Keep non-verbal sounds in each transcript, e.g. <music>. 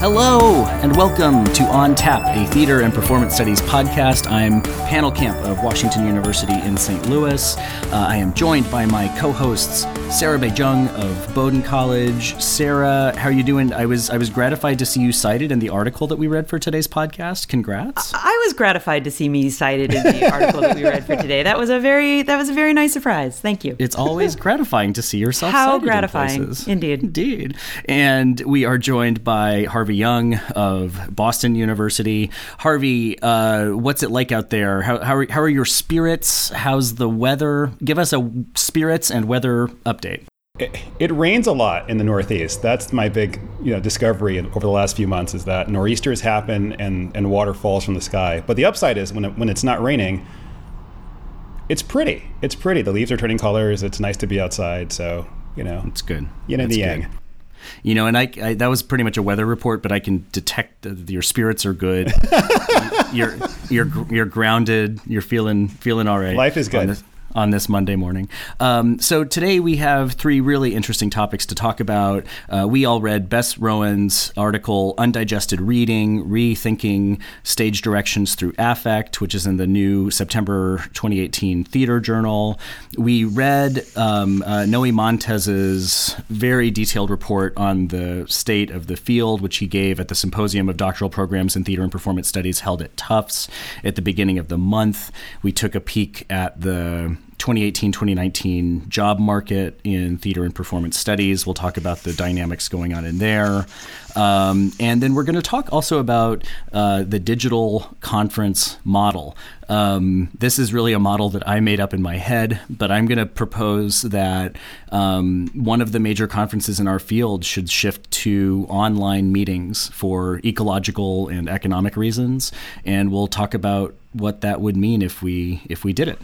Hello, and welcome to On Tap, a theater and performance studies podcast. I'm Pannill Camp of Washington University in St. Louis. Uh, I am joined by my co-hosts Sarah Bay-Cheng of Bowdoin College. Sarah, how are you doing? I was I was gratified to see you cited in the article that we read for today's podcast. Congrats! I was gratified to see me cited in the <laughs> article that we read for today. That was a very that was a very nice surprise. Thank you. It's always <laughs> gratifying to see yourself. How cited gratifying, in indeed. Indeed. And we are joined by Harvey Young of Boston University. Harvey, uh, what's it like out there? How, how, are, how are your spirits? How's the weather? Give us a spirits and weather update. It, it rains a lot in the Northeast. That's my big, you know, discovery over the last few months is that nor'easters happen and, and water falls from the sky. But the upside is when it, when it's not raining, it's pretty. It's pretty. The leaves are turning colors. It's nice to be outside. So you know, it's good. And That's the yang. You know, and I, I that was pretty much a weather report, but I can detect that your spirits are good. <laughs> you're you're you're grounded. You're feeling feeling all right. Life is good. On this, Monday morning. Um, so today we have three really interesting topics to talk about. Uh, we all read Bess Rowen's article, "Undigested Reading: Rethinking Stage Directions Through Affect," which is in the new September 2018 Theater Journal. We read um, uh, Noe Montez's very detailed report on the state of the field, which he gave at the Symposium of Doctoral Programs in Theater and Performance Studies held at Tufts at the beginning of the month. We took a peek at the 2018-2019 job market in theater and performance studies. We'll talk about the dynamics going on in there, um, and then we're going to talk also about uh, the digital conference model. Um, this is really a model that I made up in my head, but I'm going to propose that um, one of the major conferences in our field should shift to online meetings for ecological and economic reasons, and we'll talk about what that would mean if we if we did it.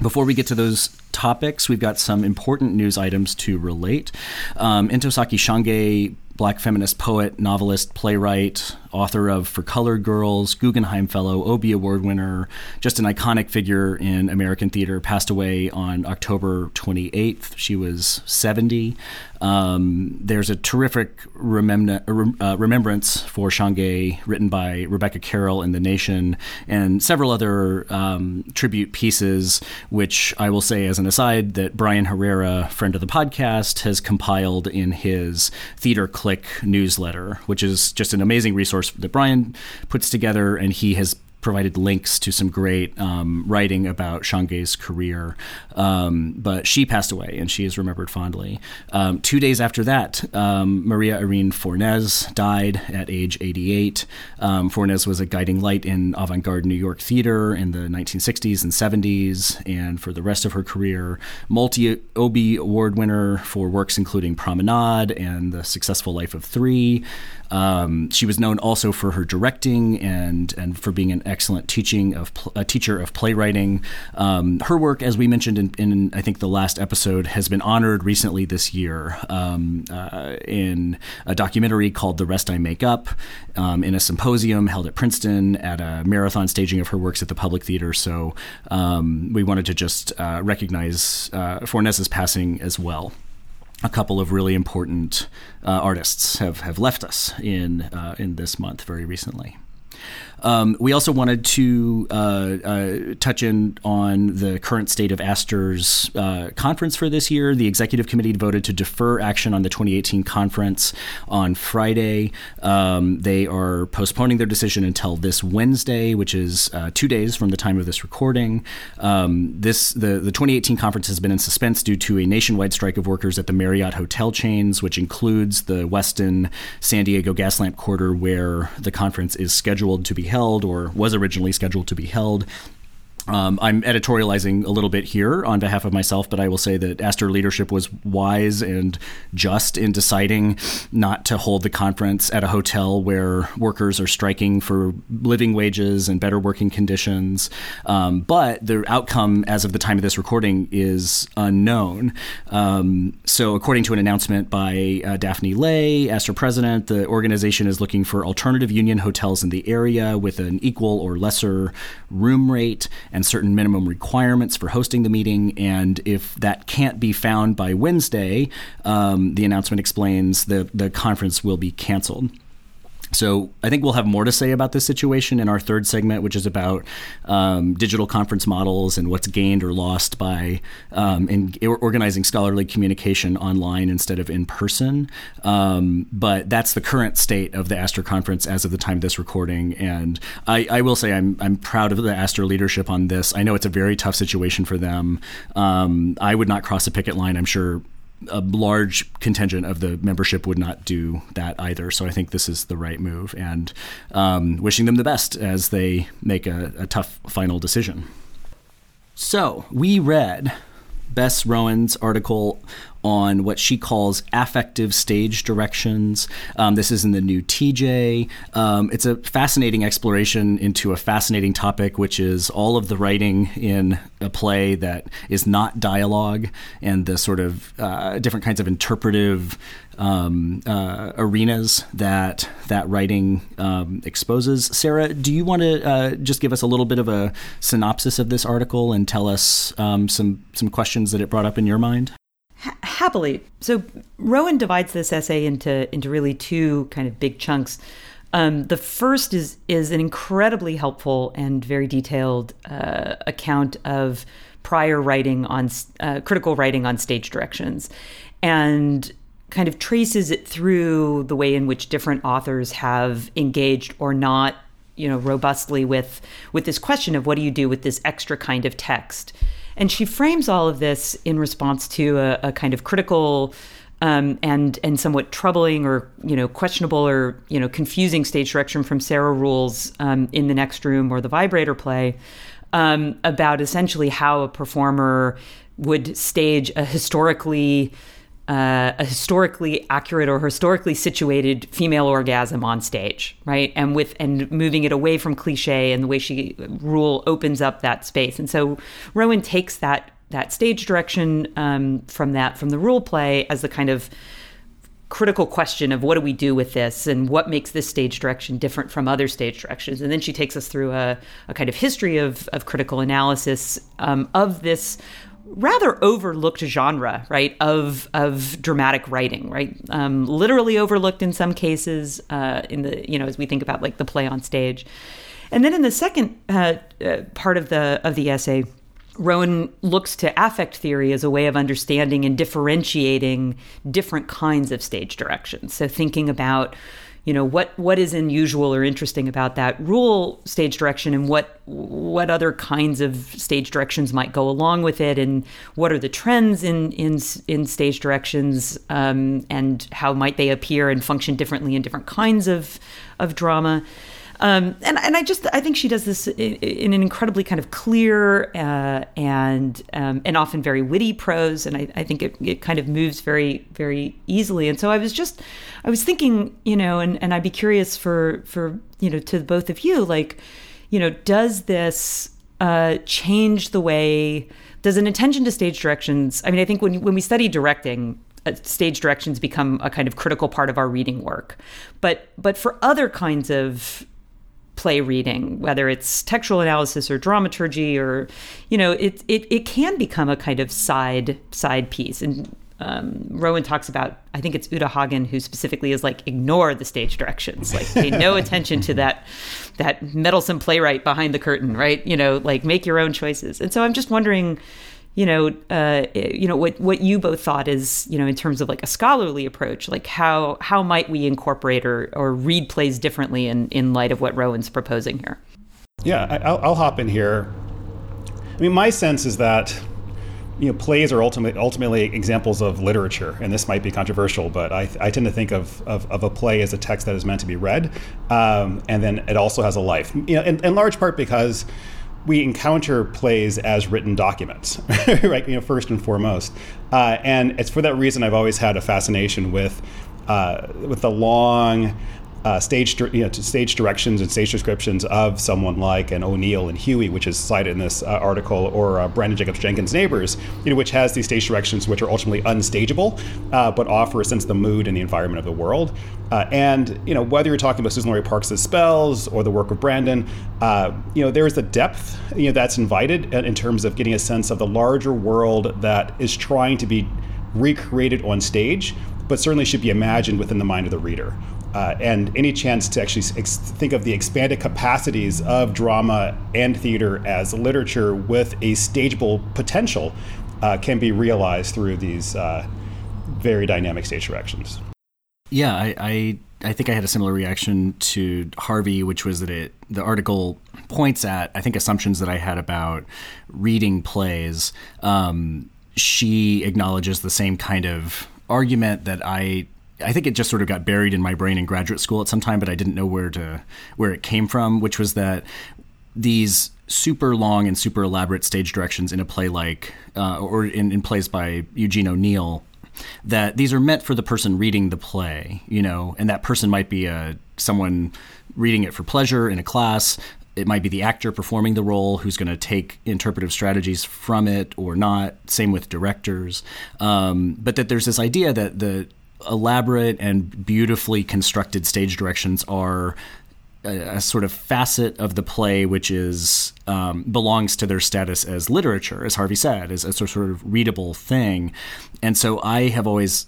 Before we get to those topics, we've got some important news items to relate. Um, Ntozake Shange, black feminist poet, novelist, playwright, author of For Colored Girls, Guggenheim Fellow, Obie Award winner, just an iconic figure in American theater, passed away on October 28th. She was 70. Um, there's a terrific remem- uh, remembrance for Shange written by Rebecca Carroll in The Nation and several other um, tribute pieces, which I will say as an aside that Brian Herrera, friend of the podcast, has compiled in his Theater Click newsletter, which is just an amazing resource that Brian puts together, and he has provided links to some great um, writing about Shange's career. Um, but she passed away, and she is remembered fondly. Um, two days after that, um, Maria Irene Fornes died at age 88. Um, Fornes was a guiding light in avant garde New York theater in the 1960s and 70s, and for the rest of her career, multi Obie Award winner for works including Promenade and The Successful Life of Three. Um, she was known also for her directing and and for being an excellent teaching of a teacher of playwriting. Um, her work, as we mentioned in, in, I think the last episode, has been honored recently this year um, uh, in a documentary called "The Rest I Make Up," um, in a symposium held at Princeton, at a marathon staging of her works at the Public Theater. So um, we wanted to just uh, recognize uh, Fornes's passing as well a couple of really important uh, artists have, have left us in uh, in this month very recently. Um, we also wanted to uh, uh, touch in on the current state of ASTR's uh, conference for this year. The executive committee voted to defer action on the 2018 conference on Friday. Um, they are postponing their decision until this Wednesday, which is uh, two days from the time of this recording. Um, this the, the 2018 conference has been in suspense due to a nationwide strike of workers at the Marriott hotel chains, which includes the Westin San Diego Gaslamp Quarter, where the conference is scheduled to be held or was originally scheduled to be held. Um, I'm editorializing a little bit here on behalf of myself, but I will say that ASTR leadership was wise and just in deciding not to hold the conference at a hotel where workers are striking for living wages and better working conditions. Um, but the outcome, as of the time of this recording, is unknown. Um, so, according to an announcement by uh, Daphne Lei, ASTR president, the organization is looking for alternative union hotels in the area with an equal or lesser room rate and and certain minimum requirements for hosting the meeting. And if that can't be found by Wednesday, um, the announcement explains the the conference will be canceled. So I think we'll have more to say about this situation in our third segment, which is about um, digital conference models and what's gained or lost by um, in organizing scholarly communication online instead of in person. Um, but that's the current state of the ASTR conference as of the time of this recording. And I, I will say I'm I'm proud of the ASTR leadership on this. I know it's a very tough situation for them. Um, I would not cross a picket line. I'm sure a large contingent of the membership would not do that either. So I think this is the right move, and um, wishing them the best as they make a, a tough final decision. So we read Bess Rowen's article on what she calls affective stage directions. Um, this is in the new TJ. Um, it's a fascinating exploration into a fascinating topic, which is all of the writing in a play that is not dialogue and the sort of uh, different kinds of interpretive um, uh, arenas that that writing um, exposes. Sarah, do you want to uh, just give us a little bit of a synopsis of this article and tell us um, some some questions that it brought up in your mind? Happily. So Rowen divides this essay into into really two kind of big chunks. Um, the first is is an incredibly helpful and very detailed uh, account of prior writing on uh, critical writing on stage directions, and kind of traces it through the way in which different authors have engaged or not, you know, robustly with with this question of what do you do with this extra kind of text and she frames all of this in response to a, a kind of critical um, and and somewhat troubling or you know questionable or you know confusing stage direction from Sarah Ruhl's um, in the next room or the vibrator play um, about essentially how a performer would stage a historically uh, a historically accurate or historically situated female orgasm on stage, right? And with and moving it away from cliche and the way she Ruhl opens up that space. And so Rowen takes that that stage direction um, from that from the Ruhl play as the kind of critical question of what do we do with this and what makes this stage direction different from other stage directions. And then she takes us through a, a kind of history of, of critical analysis um, of this rather overlooked genre, right, of of dramatic writing, right? Um, literally overlooked in some cases. Uh, in the you know as we think about like the play on stage, and then in the second uh, uh, part of the of the essay. Rowen looks to affect theory as a way of understanding and differentiating different kinds of stage directions. So, thinking about you know what what is unusual or interesting about that Ruhl stage direction and what what other kinds of stage directions might go along with it and what are the trends in in in stage directions um, and how might they appear and function differently in different kinds of of drama um, and and I just I think she does this in, in an incredibly kind of clear uh, and um, and often very witty prose, and I, I think it, it kind of moves very very easily. And so I was just I was thinking, you know, and and I'd be curious for for you know to both of you, like, you know, does this uh, change the way? Does an attention to stage directions? I mean, I think when when we study directing, uh, stage directions become a kind of critical part of our reading work. But but for other kinds of play reading, whether it's textual analysis or dramaturgy, or you know, it it it can become a kind of side side piece. And um, Rowen talks about, I think it's Uta Hagen who specifically is like ignore the stage directions, like pay no <laughs> attention to that that meddlesome playwright behind the curtain, right? You know, like make your own choices. And so I'm just wondering you know, uh, you know what what you both thought is, you know, in terms of like a scholarly approach, like how how might we incorporate or or read plays differently in in light of what Rowen's proposing here? Yeah, I, will I'll hop in here. I mean, my sense is that you know plays are ultimately ultimately examples of literature, and this might be controversial, but I, I tend to think of, of, of a play as a text that is meant to be read, um, and then it also has a life. You know, in, in large part because we encounter plays as written documents, <laughs> right? You know, first and foremost, uh, and it's for that reason I've always had a fascination with uh, with the long uh, stage, you know, stage directions and stage descriptions of someone like an O'Neill and Hughie, which is cited in this uh, article, or uh, Branden Jacobs-Jenkins' Neighbors, you know, which has these stage directions which are ultimately unstageable, uh, but offer a sense of the mood and the environment of the world. Uh, and you know, whether you're talking about Suzan-Lori Parks' spells or the work of Branden, uh, you know, there is a depth you know that's invited in terms of getting a sense of the larger world that is trying to be recreated on stage, but certainly should be imagined within the mind of the reader uh, and any chance to actually ex- think of the expanded capacities of drama and theater as literature with a stageable potential uh, can be realized through these uh, very dynamic stage directions. Yeah, I, I, I think I had a similar reaction to Harvey, which was that it the article points at I think assumptions that I had about reading plays. Um, she acknowledges the same kind of argument that I I think it just sort of got buried in my brain in graduate school at some time, but I didn't know where to where it came from, which was that these super long and super elaborate stage directions in a play like uh, or in, in plays by Eugene O'Neill that these are meant for the person reading the play, you know, and that person might be a uh, someone reading it for pleasure in a class. It might be the actor performing the role who's going to take interpretive strategies from it or not. Same with directors. Um, but that there's this idea that the elaborate and beautifully constructed stage directions are a, a, sort of facet of the play which is um, belongs to their status as literature, as Harvey said, as a sort of readable thing. And so I have always,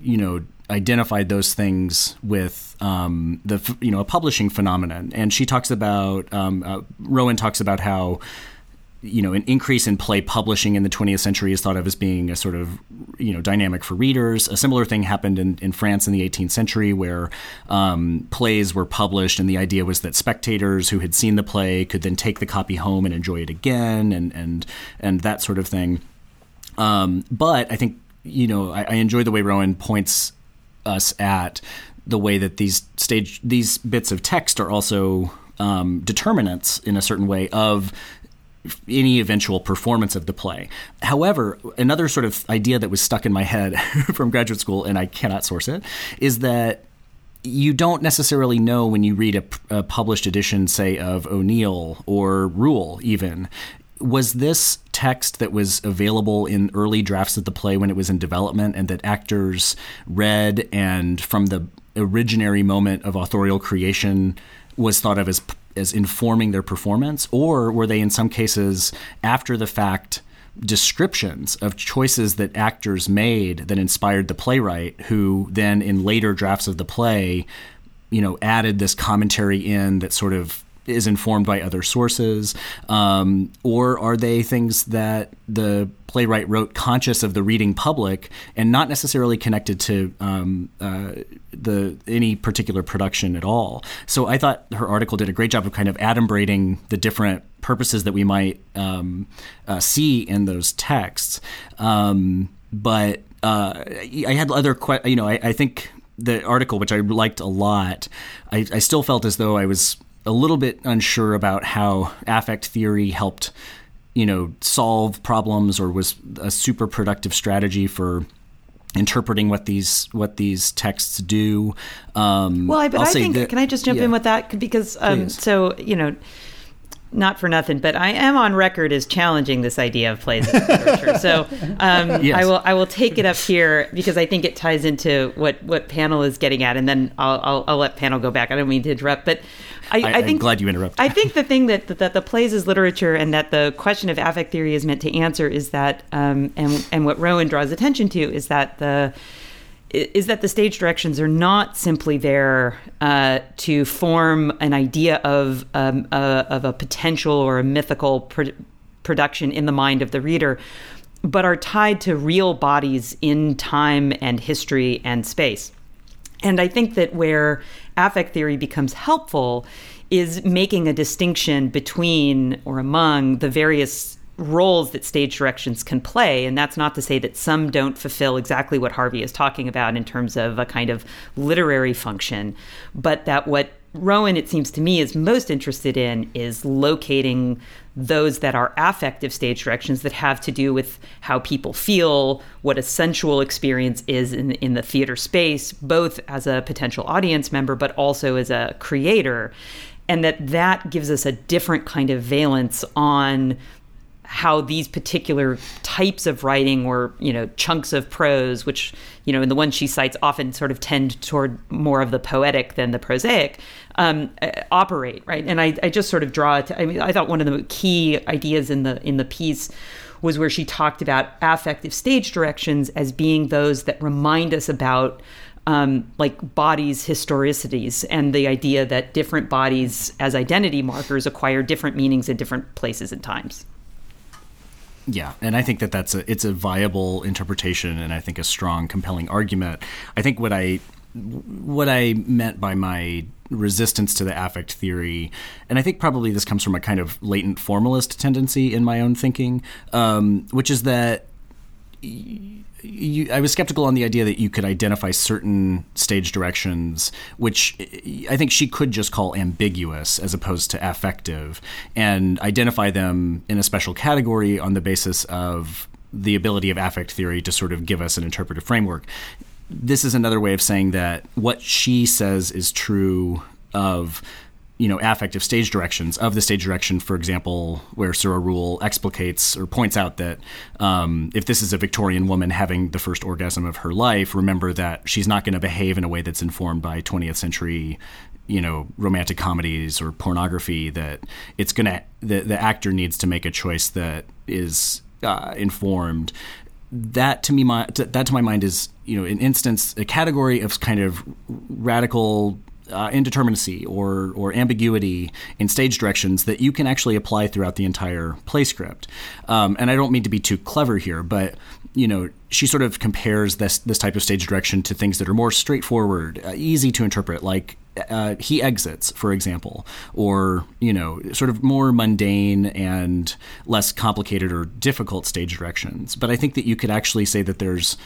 you know, identified those things with um, the you know a publishing phenomenon. And she talks about um, uh, Rowen talks about how you know, an increase in play publishing in the 20th century is thought of as being a sort of, you know, dynamic for readers. A similar thing happened in, in France in the 18th century where um, plays were published, and the idea was that spectators who had seen the play could then take the copy home and enjoy it again, and and and that sort of thing. Um, but I think you know I, I enjoy the way Rowen points us at the way that these stage these bits of text are also um, determinants in a certain way of any eventual performance of the play. However, another sort of idea that was stuck in my head <laughs> from graduate school, and I cannot source it, is that you don't necessarily know when you read a, a published edition, say, of O'Neill or Ruhl, even. Was this text that was available in early drafts of the play when it was in development and that actors read and from the originary moment of authorial creation was thought of as as informing their performance, or were they in some cases after the fact descriptions of choices that actors made that inspired the playwright, who then in later drafts of the play, you know, added this commentary in that sort of is informed by other sources, um, or are they things that the playwright wrote conscious of the reading public and not necessarily connected to um, uh, the any particular production at all? So I thought her article did a great job of kind of adumbrating the different purposes that we might um, uh, see in those texts, um, but. Uh, I had other, que- you know, I, I think the article, which I liked a lot, I, I, still felt as though I was a little bit unsure about how affect theory helped, you know, solve problems or was a super productive strategy for interpreting what these what these texts do. Um, well, I, but I think that, can I just jump yeah. in with that because um, so you know not for nothing, but I am on record as challenging this idea of plays as literature. so um, <laughs> yes. I will I will take it up here because I think it ties into what what Pannill is getting at, and then I'll I'll, I'll let Pannill go back. I don't mean to interrupt, but I, I, I think I'm glad you interrupted. I think the thing that, that the plays is literature and that the question of affect theory is meant to answer is that um, and and what Rowen draws attention to is that the is that the stage directions are not simply there uh, to form an idea of um, uh, of a potential or a mythical pro- production in the mind of the reader, but are tied to real bodies in time and history and space. And I think that where affect theory becomes helpful is making a distinction between or among the various roles that stage directions can play. And that's not to say that some don't fulfill exactly what Harvey is talking about in terms of a kind of literary function, but that what Rowen, it seems to me, is most interested in is locating those that are affective stage directions that have to do with how people feel, what a sensual experience is in, in the theater space, both as a potential audience member, but also as a creator. And that that gives us a different kind of valence on how these particular types of writing or you know chunks of prose which you know in the ones she cites often sort of tend toward more of the poetic than the prosaic um, uh, operate right? And I, I just sort of draw it i mean i thought one of the key ideas in the in the piece was where she talked about affective stage directions as being those that remind us about um, like bodies historicities and the idea that different bodies as identity markers acquire different meanings in different places and times yeah, and I think that that's a it's a viable interpretation, and I think a strong, compelling argument. I think what I what I meant by my resistance to the affect theory, and I think probably this comes from a kind of latent formalist tendency in my own thinking, um, which is that you, I was skeptical on the idea that you could identify certain stage directions, which I think she could just call ambiguous as opposed to affective, and identify them in a special category on the basis of the ability of affect theory to sort of give us an interpretive framework. This is another way of saying that what she says is true of you know affective stage directions of the stage direction for example where Sarah Ruhl explicates or points out that um, if this is a victorian woman having the first orgasm of her life remember that she's not going to behave in a way that's informed by 20th century you know romantic comedies or pornography that it's to the, the actor needs to make a choice that is uh, informed. That to me my, that to my mind is you know an instance a category of kind of radical uh, indeterminacy or or ambiguity in stage directions that you can actually apply throughout the entire play script. Um, and I don't mean to be too clever here, but you know, she sort of compares this this type of stage direction to things that are more straightforward, uh, easy to interpret, like uh, he exits, for example, or you know, sort of more mundane and less complicated or difficult stage directions. But I think that you could actually say that there's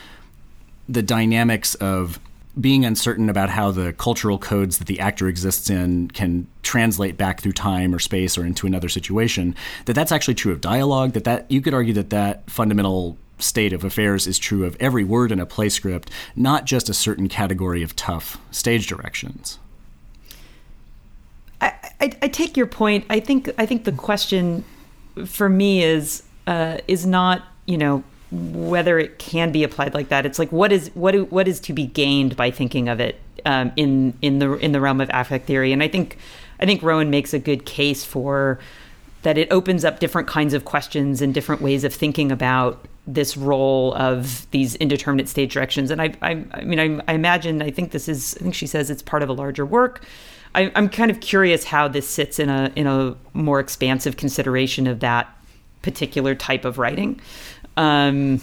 the dynamics of being uncertain about how the cultural codes that the actor exists in can translate back through time or space or into another situation that that's actually true of dialogue that that you could argue that that fundamental state of affairs is true of every word in a play script not just a certain category of tough stage directions. I, I, I take your point. I think i think the question for me is uh, is not you know whether it can be applied like that. It's like what is what what is to be gained by thinking of it um, in in the in the realm of affect theory. And I think I think Rowen makes a good case for that. It opens up different kinds of questions and different ways of thinking about this role of these indeterminate stage directions. And I I, I mean I, I imagine I think this is I think she says it's part of a larger work. I, I'm kind of curious how this sits in a in a more expansive consideration of that particular type of writing. Um,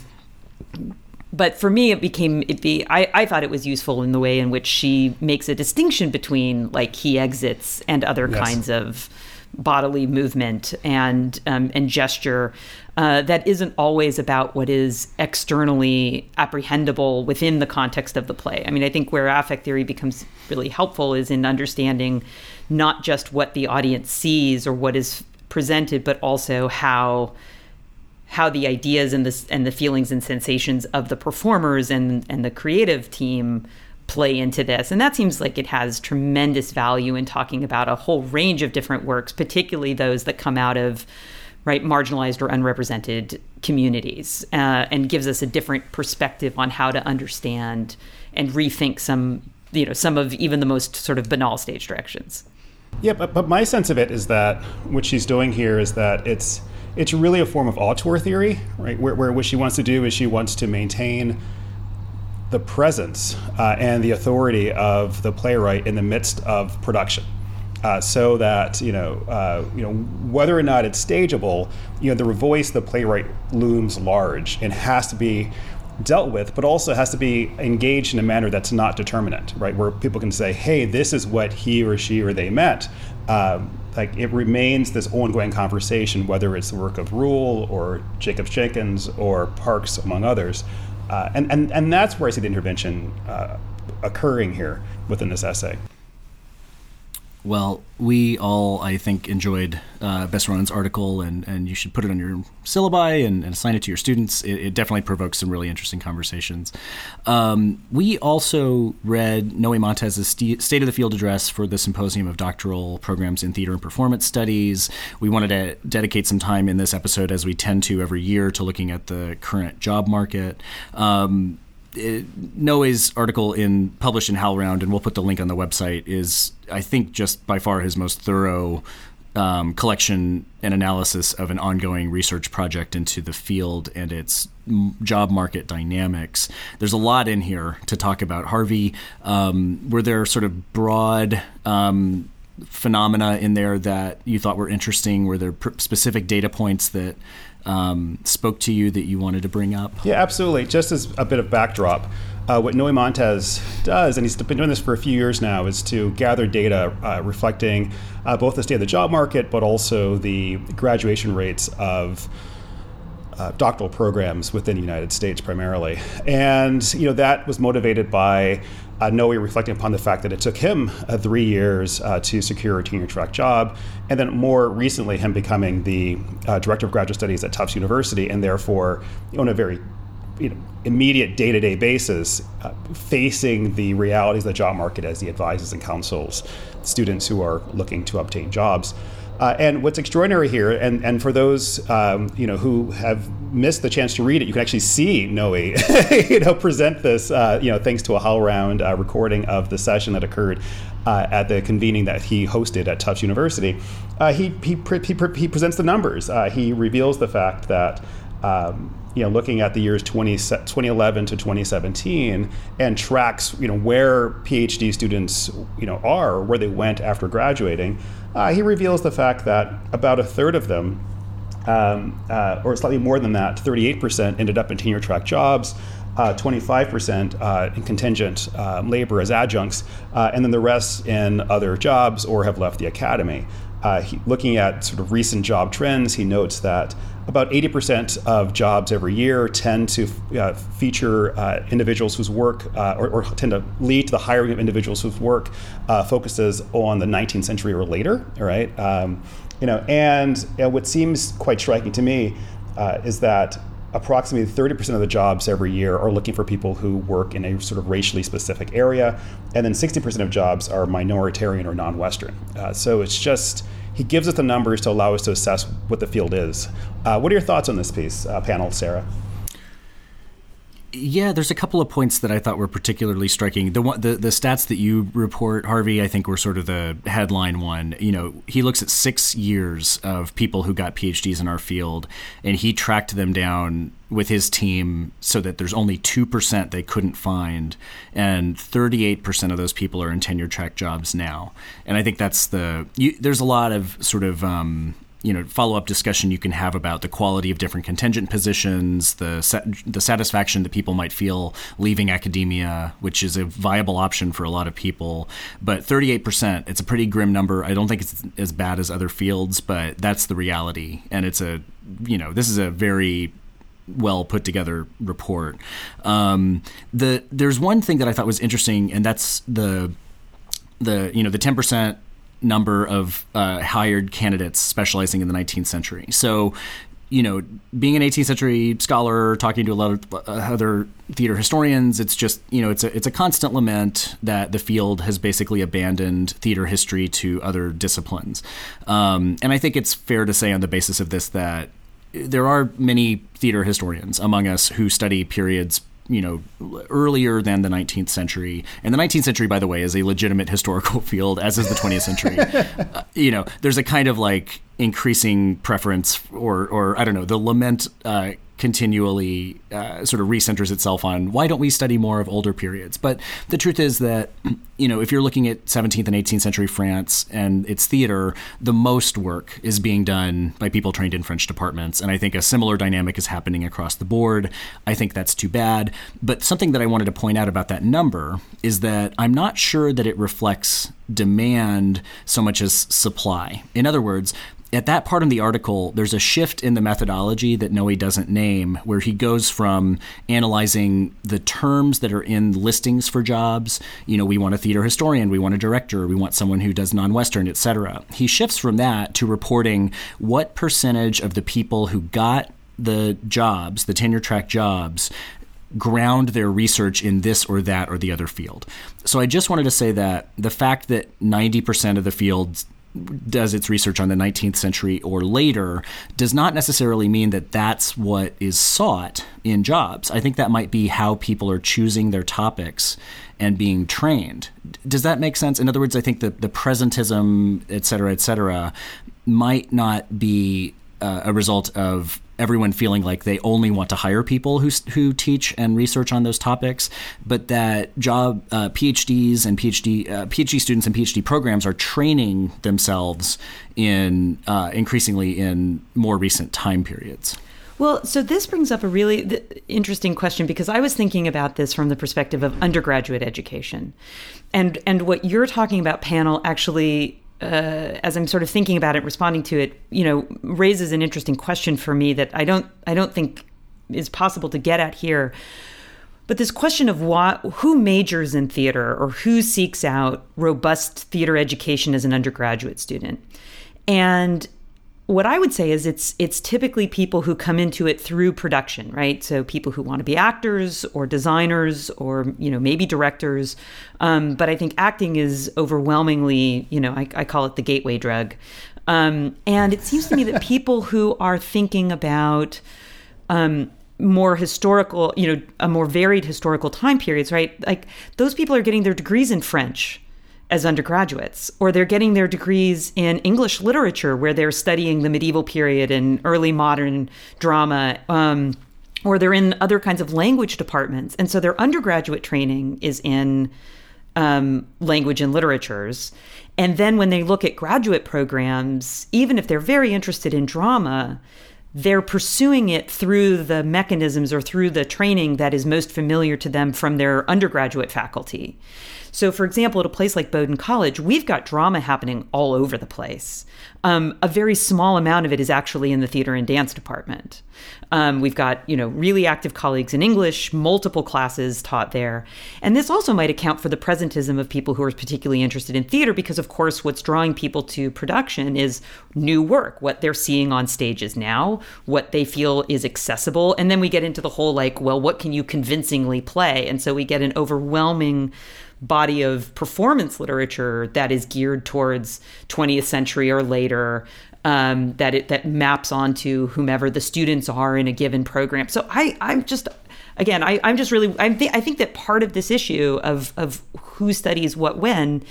but for me, it became it be I, I thought it was useful in the way in which she makes a distinction between like he exits and other yes. kinds of bodily movement and um, and gesture uh, that isn't always about what is externally apprehendable within the context of the play. I mean, I think where affect theory becomes really helpful is in understanding not just what the audience sees or what is presented, but also how how the ideas and the and the feelings and sensations of the performers and and the creative team play into this. And that seems like it has tremendous value in talking about a whole range of different works, particularly those that come out of right marginalized or unrepresented communities, uh, and gives us a different perspective on how to understand and rethink some you know some of even the most sort of banal stage directions. Yeah, but, but my sense of it is that what she's doing here is that it's it's really a form of auteur theory, right? Where, where what she wants to do is she wants to maintain the presence uh, and the authority of the playwright in the midst of production. Uh, so that you know, uh, you know whether or not it's stageable, you know the voice the playwright looms large and has to be dealt with, but also has to be engaged in a manner that's not determinate, right? Where people can say, "Hey, this is what he or she or they meant." Um, like it remains this ongoing conversation, whether it's the work of Ruhl or Jacob Jenkins or Parks, among others. Uh, and, and, and that's where I see the intervention uh, occurring here within this essay. Well, we all, I think, enjoyed uh, Bess Rowen's article, and, and you should put it on your syllabi and, and assign it to your students. It, it, definitely provokes some really interesting conversations. Um, we also read Noe Montez's st- State of the Field address for the Symposium of Doctoral Programs in Theater and Performance Studies. We wanted to dedicate some time in this episode, as we tend to every year, to looking at the current job market. Um, Noe's article in published in HowlRound, and we'll put the link on the website, is I think just by far his most thorough um, collection and analysis of an ongoing research project into the field and its job market dynamics. There's a lot in here to talk about. Harvey, um, were there sort of broad um, phenomena in there that you thought were interesting? Were there pr- specific data points that um, spoke to you that you wanted to bring up? Yeah, absolutely. Just as a bit of backdrop, uh, what Noe Montez does, and he's been doing this for a few years now, is to gather data uh, reflecting uh, both the state of the job market, but also the graduation rates of uh, doctoral programs within the United States primarily. And you know that was motivated by uh, Noe reflecting upon the fact that it took him uh, three years uh, to secure a tenure track job, and then more recently, him becoming the uh, director of graduate studies at Tufts University, and therefore, on a very you know, immediate day to day basis, uh, facing the realities of the job market as he advises and counsels students who are looking to obtain jobs. Uh, and what's extraordinary here, and, and for those um, you know who have missed the chance to read it, you can actually see Noe <laughs> you know present this uh, you know thanks to a HowlRound uh, recording of the session that occurred uh, at the convening that he hosted at Tufts University. Uh, he, he, he, he, presents the numbers. Uh, he reveals the fact that. Um, you know, looking at the years 20, 2011 to 2017 and tracks, you know, where PhD students, you know, are, where they went after graduating, uh, he reveals the fact that about a third of them, um, uh, or slightly more than that, 38% ended up in tenure track jobs. Uh, 25% uh, in contingent uh, labor as adjuncts, uh, and then the rest in other jobs or have left the academy. He, looking at sort of recent job trends, he notes that about 80% of jobs every year tend to uh, feature uh, individuals whose work uh, or, or, tend to lead to the hiring of individuals whose work uh, focuses on the 19th century or later right? Um, you know and what seems quite striking to me uh, is that approximately 30% of the jobs every year are looking for people who work in a sort of racially specific area and then 60% of jobs are minoritarian or non-western. Uh, so it's just he gives us the numbers to allow us to assess what the field is. Uh, what are your thoughts on this piece, uh, Pannill, Sarah? Yeah, there's a couple of points that I thought were particularly striking. The one, the, the stats that you report, Harvey, I think were sort of the headline one. You know, he looks at six years of people who got PhDs in our field, and he tracked them down with his team so that there's only 2% they couldn't find and 38% of those people are in tenure track jobs now and i think that's the you, there's a lot of sort of um, you know follow up discussion you can have about the quality of different contingent positions, the the satisfaction that people might feel leaving academia, which is a viable option for a lot of people. But 38%, it's a pretty grim number. I don't think it's as bad as other fields, but that's the reality, and it's a you know this is a very well put together report. Um, the there's one thing that I thought was interesting, and that's the the you know the 10 percent number of uh, hired candidates specializing in the 19th century. So, you know, being an 18th century scholar, talking to a lot of uh, other theater historians, it's just you know, it's a it's a constant lament that the field has basically abandoned theater history to other disciplines. Um, and I think it's fair to say, on the basis of this, that there are many theater historians among us who study periods you know earlier than the 19th century. And the 19th century by the way is a legitimate historical <laughs> field as is the 20th century. <laughs> Uh, you know there's a kind of like increasing preference or or i don't know the lament uh, continually uh, sort of recenters itself on why don't we study more of older periods? But the truth is that, <clears throat> you know, if you're looking at 17th and 18th century France and its theater, the most work is being done by people trained in French departments. And I think a similar dynamic is happening across the board. I think that's too bad. But something that I wanted to point out about that number is that I'm not sure that it reflects demand so much as supply. In other words, at that part in the article, there's a shift in the methodology that Noe doesn't name, where he goes from analyzing the terms that are in listings for jobs. You know, we want a theater historian, we want a director, we want someone who does non-Western, etc. He shifts from that to reporting what percentage of the people who got the jobs, the tenure track jobs, ground their research in this or that or the other field. So I just wanted to say that the fact that 90% of the field does its research on the 19th century or later does not necessarily mean that that's what is sought in jobs. I think that might be how people are choosing their topics and being trained. Does that make sense? In other words, I think that the presentism, et cetera, et cetera, might not be uh, a result of everyone feeling like they only want to hire people who who teach and research on those topics, but that job uh, PhDs and PhD uh, PhD students and PhD programs are training themselves in uh, increasingly in more recent time periods. Well, so this brings up a really th- interesting question because I was thinking about this from the perspective of undergraduate education. And and what you're talking about Pannill actually uh, as I'm sort of thinking about it, responding to it, you know, raises an interesting question for me that I don't I don't think is possible to get at here. But this question of what, who majors in theater or who seeks out robust theater education as an undergraduate student, and what I would say is it's it's typically people who come into it through production, right? So people who want to be actors or designers or you know maybe directors. Um, but I think acting is overwhelmingly, you know, I, I call it the gateway drug. Um, and it seems to me that <laughs> people who are thinking about um, more historical, you know, a more varied historical time periods, right? Like those people are getting their degrees in French as undergraduates, or they're getting their degrees in English literature, where they're studying the medieval period and early modern drama. Um, or they're in other kinds of language departments. And so their undergraduate training is in um, language and literatures. And then when they look at graduate programs, even if they're very interested in drama, they're pursuing it through the mechanisms or through the training that is most familiar to them from their undergraduate faculty. So, for example, at a place like Bowdoin College, we've got drama happening all over the place. Um, a very small amount of it is actually in the theater and dance department. Um, we've got, you know, really active colleagues in English, multiple classes taught there. And this also might account for the presentism of people who are particularly interested in theater, because, of course, what's drawing people to production is new work, what they're seeing on stages now, what they feel is accessible. And then we get into the whole like, well, what can you convincingly play? And so we get an overwhelming body of performance literature that is geared towards 20th century or later um, that it that maps onto whomever the students are in a given program. So I I'm just again I, I'm just really I think I think that part of this issue of of who studies what when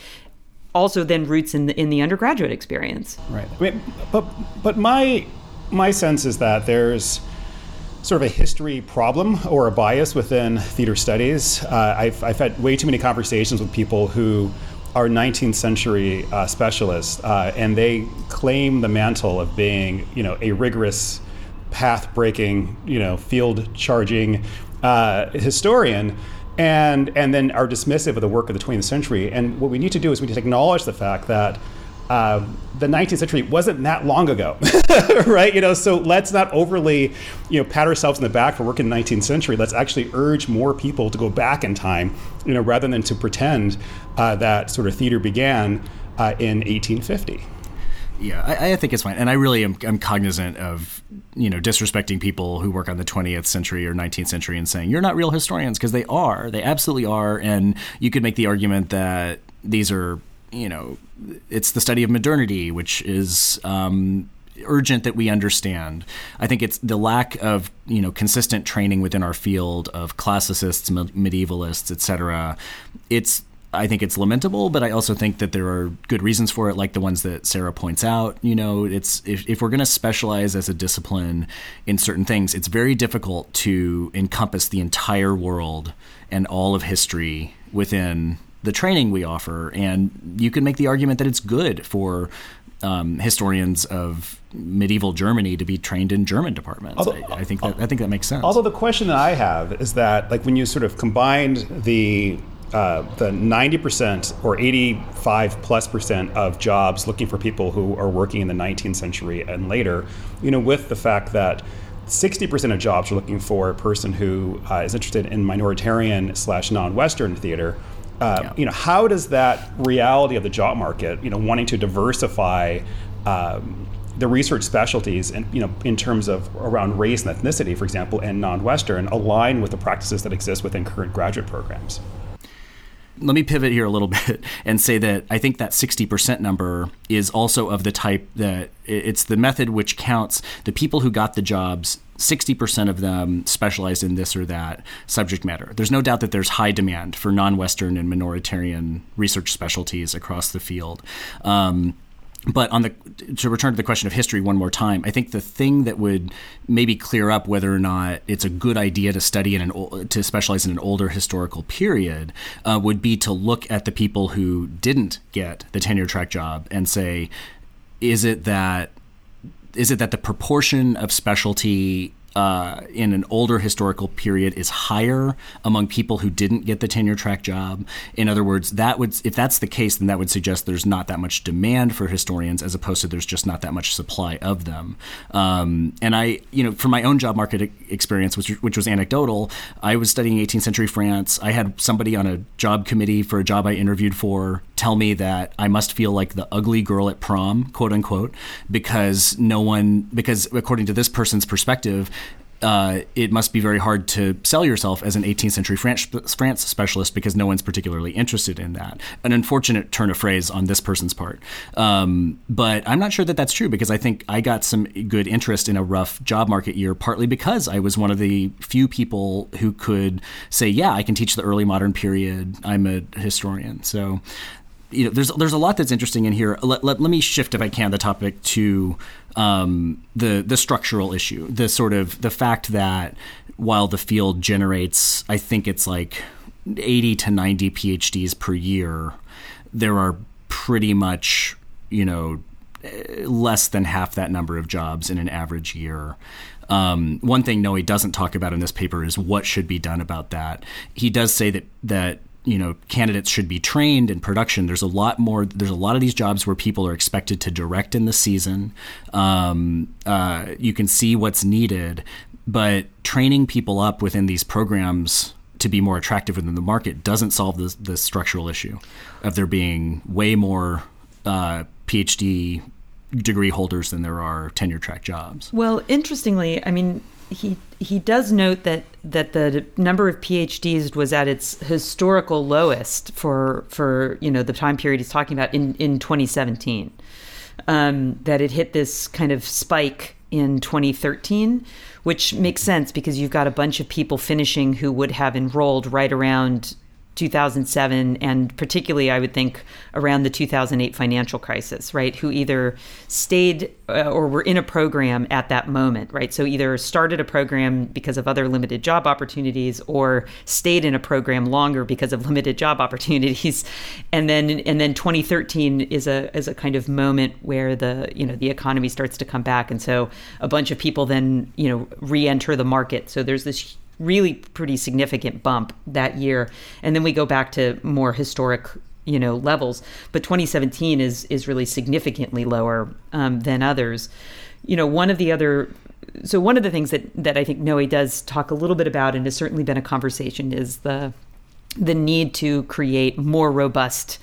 also then roots in the in the undergraduate experience. Right. I mean, but but my my sense is that there's sort of a history problem or a bias within theater studies. Uh, I've, I've had way too many conversations with people who are 19th century uh, specialists, uh, and they claim the mantle of being, you know, a rigorous, path-breaking, you know, field-charging uh, historian and and then are dismissive of the work of the 20th century. And what we need to do is we need to acknowledge the fact that uh, the 19th century wasn't that long ago, <laughs> right? You know, so let's not overly, you know, pat ourselves in the back for working in the 19th century. Let's actually urge more people to go back in time, you know, rather than to pretend uh, that sort of theater began uh, in 1850. Yeah, I, I, think it's fine, and I really am I'm cognizant of you know disrespecting people who work on the 20th century or 19th century and saying you're not real historians because they are, they absolutely are, and you could make the argument that these are you know, it's the study of modernity, which is um, urgent that we understand. I think it's the lack of you know consistent training within our field of classicists, medievalists, etc. It's I think it's lamentable, but I also think that there are good reasons for it, like the ones that Sarah points out. You know, it's if, if we're going to specialize as a discipline in certain things, it's very difficult to encompass the entire world and all of history within the training we offer. And you can make the argument that it's good for um, historians of medieval Germany to be trained in German departments. Although, I, I, think that I think that makes sense. Although the question that I have is that, like, when you sort of combined the uh, the 90% or 85 plus percent of jobs looking for people who are working in the 19th century and later, you know, with the fact that 60% of jobs are looking for a person who uh, is interested in minoritarian slash non-Western theater. Uh, yeah. You know, how does that reality of the job market, you know, wanting to diversify um, the research specialties, and you know, in terms of around race and ethnicity, for example, and non-Western, align with the practices that exist within current graduate programs? let me pivot here a little <laughs> bit and say that I think that 60% number is also of the type that it's the method which counts the people who got the jobs 60% of them specialized in this or that subject matter. There's no doubt that there's high demand for non Western and minoritarian research specialties across the field. Um, but on the to return to the question of history one more time, I think the thing that would maybe clear up whether or not it's a good idea to study in an to specialize in an older historical period uh, would be to look at the people who didn't get the tenure track job and say, is it that is it that the proportion of specialty uh, in an older historical period is higher among people who didn't get the tenure track job. In other words, that would if that's the case, then that would suggest there's not that much demand for historians as opposed to there's just not that much supply of them. Um, and I, you know, from my own job market experience, which which was anecdotal, I was studying 18th century France. I had somebody on a job committee for a job I interviewed for tell me that I must feel like the ugly girl at prom, quote unquote, because no one, because according to this person's perspective, uh, it must be very hard to sell yourself as an 18th century France, France specialist because no one's particularly interested in that. An unfortunate turn of phrase on this person's part. Um, but I'm not sure that that's true because I think I got some good interest in a rough job market year, partly because I was one of the few people who could say, yeah, I can teach the early modern period. I'm a historian. So you know, there's there's a lot that's interesting in here. Let, let, let me shift, if I can, the topic to um, the the structural issue, the sort of the fact that while the field generates, I think it's like 80 to 90 PhDs per year, there are pretty much you know less than half that number of jobs in an average year. Um, one thing Noe doesn't talk about in this paper is what should be done about that. He does say that that you know candidates should be trained in production. There's a lot more there's a lot of these jobs where people are expected to direct in the season. Um, uh, you can see what's needed but training people up within these programs to be more attractive within the market doesn't solve the, the structural issue of there being way more uh, phd degree holders than there are tenure track jobs. Well interestingly i mean he he does note that that the number of PhDs was at its historical lowest for for you know the time period he's talking about in in 2017. Um, that it hit this kind of spike in 2013, which makes sense because you've got a bunch of people finishing who would have enrolled right around 2007 and particularly i would think around the 2008 financial crisis right? Who either stayed uh, or were in a program at that moment right? So either started a program because of other limited job opportunities or stayed in a program longer because of <laughs> limited job opportunities. And then and then 2013 is a is a kind of moment where the you know the economy starts to come back. And so a bunch of people then you know re-enter the market. So there's this really pretty significant bump that year. And then we go back to more historic you know levels but 2017 is is really significantly lower um, than others you know one of the other so one of the things that that I think Noe does talk a little bit about and has certainly been a conversation is the the need to create more robust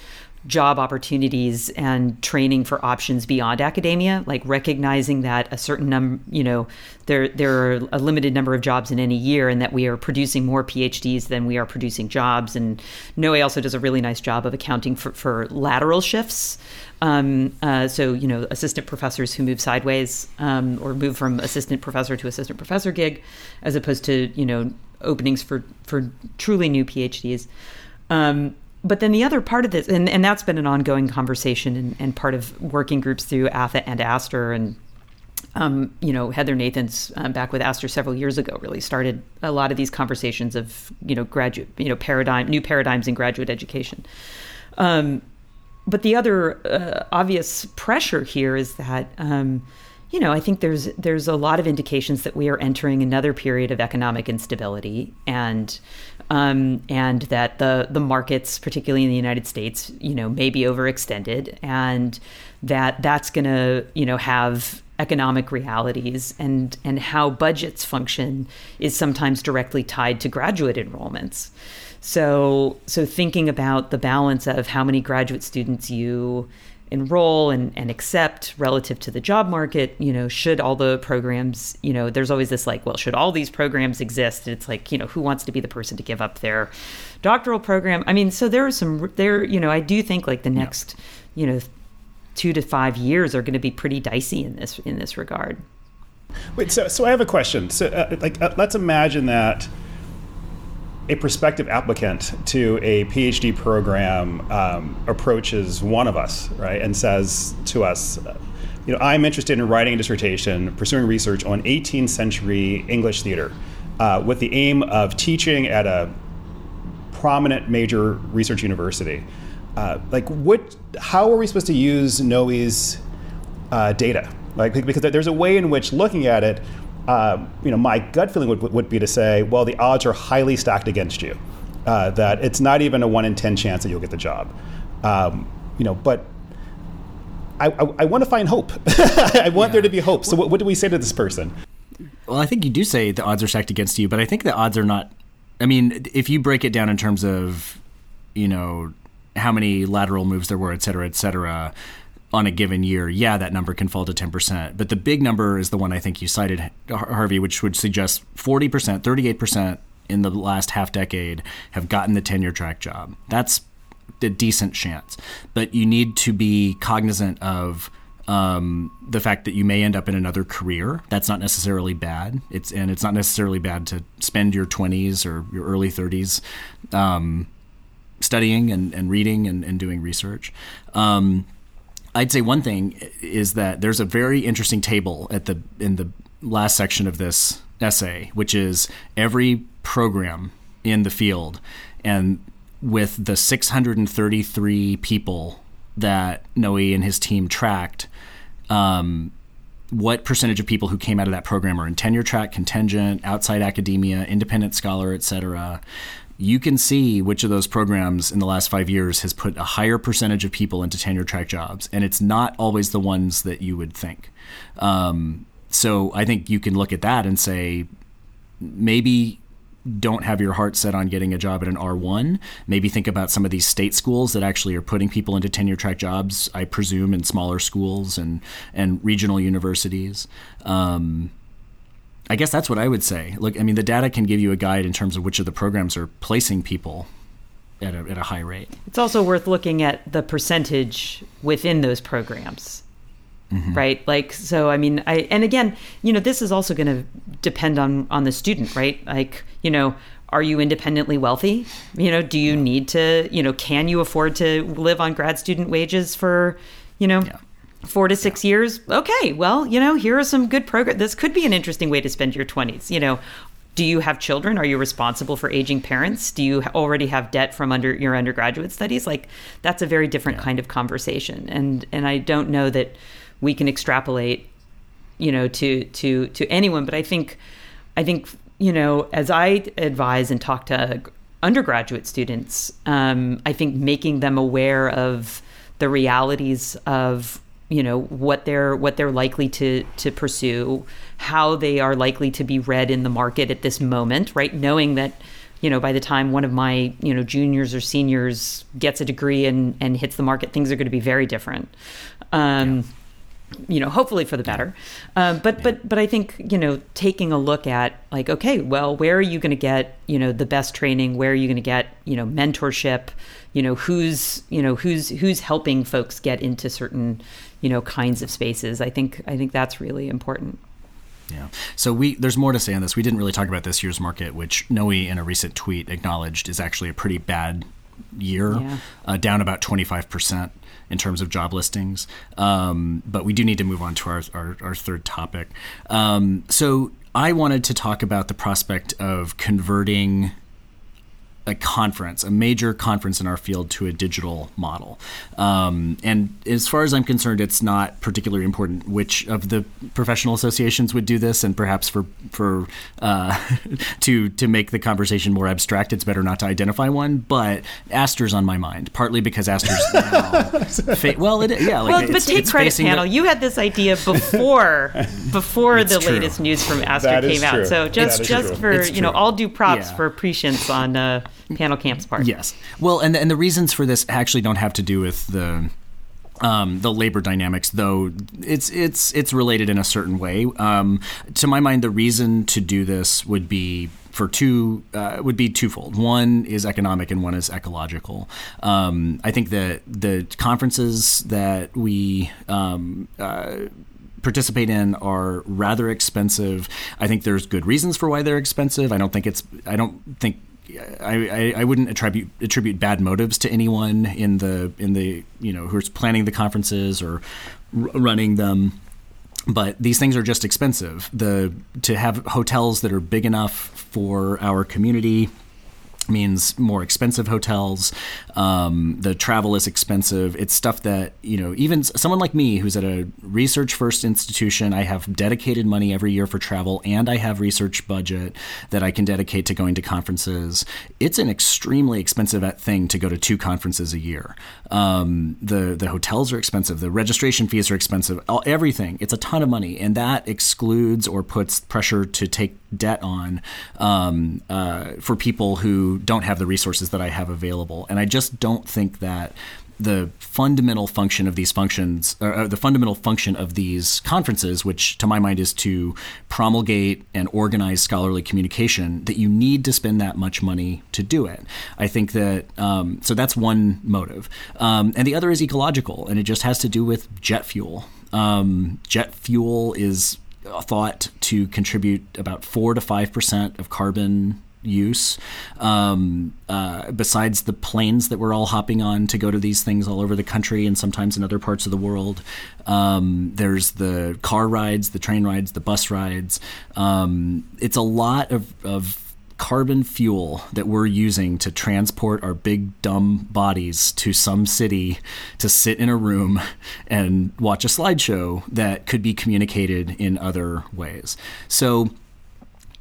job opportunities and training for options beyond academia like recognizing that a certain number you know there there are a limited number of jobs in any year and that we are producing more phds than we are producing jobs. And noe also does a really nice job of accounting for, for lateral shifts. Um, uh, so you know assistant professors who move sideways um, or move from assistant professor to assistant professor gig as opposed to you know openings for for truly new phds um, but then the other part of this, and, and that's been an ongoing conversation and, and part of working groups through ATHA and ASTR and um, you know, Heather Nathans um, back with ASTR several years ago really started a lot of these conversations of you know graduate, you know, paradigm, new paradigms in graduate education. Um, but the other uh, obvious pressure here is that um, you know, I think there's there's a lot of indications that we are entering another period of economic instability, and um, and that the the markets, particularly in the United States, you know, may be overextended, and that that's going to you know have economic realities and and how budgets function is sometimes directly tied to graduate enrollments. So so thinking about the balance of how many graduate students you enroll and, and accept relative to the job market you know should all the programs you know there's always this like well should all these programs exist? And it's like you know who wants to be the person to give up their doctoral program? I mean so there are some there you know i do think like the next yeah. you know two to five years are going to be pretty dicey in this in this regard. Wait so so i have a question. So uh, like uh, let's imagine that a prospective applicant to a PhD program um, approaches one of us, right, and says to us, you know, I'm interested in writing a dissertation, pursuing research on 18th century English theater, uh, with the aim of teaching at a prominent major research university. Uh, like, what? How are we supposed to use NOE's uh, data? Like, because there's a way in which looking at it, uh, you know, my gut feeling would, would be to say, well, the odds are highly stacked against you. Uh, that it's not even a one in ten chance that you'll get the job. Um, you know, but I, I, I want to find hope. <laughs> I want yeah. there to be hope. So what, what do we say to this person? Well, I think you do say the odds are stacked against you, but I think the odds are not. I mean, if you break it down in terms of, you know, how many lateral moves there were, et cetera, et cetera, on a given year, yeah, that number can fall to 10%. But the big number is the one I think you cited, Harvey, which would suggest 40%, 38% in the last half decade have gotten the tenure track job. That's a decent chance. But you need to be cognizant of um, the fact that you may end up in another career. That's not necessarily bad. It's and it's not necessarily bad to spend your 20s or your early 30s um, studying and, and reading and, and doing research. Um, I'd say one thing is that there's a very interesting table at the in the last section of this essay, which is every program in the field, and with the 633 people that Noe and his team tracked, um, what percentage of people who came out of that program are in tenure track, contingent, outside academia, independent scholar, et cetera you can see which of those programs in the last five years has put a higher percentage of people into tenure track jobs, and it's not always the ones that you would think. Um, so I think you can look at that and say maybe don't have your heart set on getting a job at an R1. Maybe think about some of these state schools that actually are putting people into tenure track jobs, I presume, in smaller schools and, and regional universities. Um, I guess that's what I would say. Look, I mean, the data can give you a guide in terms of which of the programs are placing people at a, at a high rate. It's also worth looking at the percentage within those programs. Mm-hmm. Right. Like, so, I mean, I, and again, you know, this is also going to depend on, on the student, right? Like, you know, are you independently wealthy? You know, do you yeah. need to, you know, can you afford to live on grad student wages for, you know, yeah four to six years okay well you know here are some good programs this could be an interesting way to spend your 20s you know. Do you have children? Are you responsible for aging parents? Do you already have debt from under your undergraduate studies? Like that's a very different yeah. kind of conversation and and i don't know that we can extrapolate you know to to to anyone but i think i think you know as i advise and talk to undergraduate students um, i think making them aware of the realities of you know what they're what they're likely to to pursue how they are likely to be read in the market at this moment right? Knowing that you know by the time one of my you know juniors or seniors gets a degree and and hits the market things are going to be very different. Um, yeah. you know hopefully for the better. Um, but yeah. but but i think you know taking a look at like okay well where are you going to get you know the best training? Where are you going to get you know mentorship? You know who's you know who's who's helping folks get into certain you know kinds of spaces i think i think that's really important yeah. So we there's more to say on this. We didn't really talk about this year's market, which Noe in a recent tweet acknowledged is actually a pretty bad year, yeah. uh, down about 25 percent in terms of job listings. Um, but we do need to move on to our, our, our third topic. Um, so I wanted to talk about the prospect of converting a conference, a major conference in our field, to a digital model. Um, and as far as I'm concerned, it's not particularly important which of the professional associations would do this, and perhaps for for uh, <laughs> to to make the conversation more abstract, it's better not to identify one. But ASTR's on my mind, partly because ASTR's now, <laughs> fa- well, it, yeah, like well, it's, but take it's credit, Pannill. the- you had this idea before <laughs> before the true. latest news from Aster That is came true. out. So just just true. for It's you know, true. all due props Yeah. for prescience on uh, Pannill Camp's part. Yes. Well, and the, and the reasons for this actually don't have to do with the um, the labor dynamics, though it's it's it's related in a certain way. Um, to my mind, the reason to do this would be for two uh, would be twofold. One is economic, and one is ecological. Um, I think that the conferences that we um, uh, participate in are rather expensive. I think there's good reasons for why they're expensive. I don't think it's. I don't think. I, I, I wouldn't attribute attribute bad motives to anyone in the in the you know who's planning the conferences or r- running them but these things are just expensive. The to have hotels that are big enough for our community means more expensive hotels. Um, the travel is expensive. It's stuff that you know even someone like me who's at a research first institution. I have dedicated money every year for travel, and I have research budget that I can dedicate to going to conferences. It's an extremely expensive thing to go to two conferences a year. Um, the the hotels are expensive. The registration fees are expensive. All, everything. It's a ton of money, and that excludes or puts pressure to take debt on um, uh, for people who don't have the resources that I have available. And I just don't think that the fundamental function of these functions, or uh, the fundamental function of these conferences, which to my mind is to promulgate and organize scholarly communication, that you need to spend that much money to do it. I think that, um, so that's one motive. Um, and the other is ecological, and it just has to do with jet fuel. Um, jet fuel is thought to contribute about four to five percent of carbon use. Um, uh, besides the planes that we're all hopping on to go to these things all over the country and sometimes in other parts of the world, um, there's the car rides, the train rides, the bus rides. Um, it's a lot of, of carbon fuel that we're using to transport our big dumb bodies to some city to sit in a room and watch a slideshow that could be communicated in other ways. So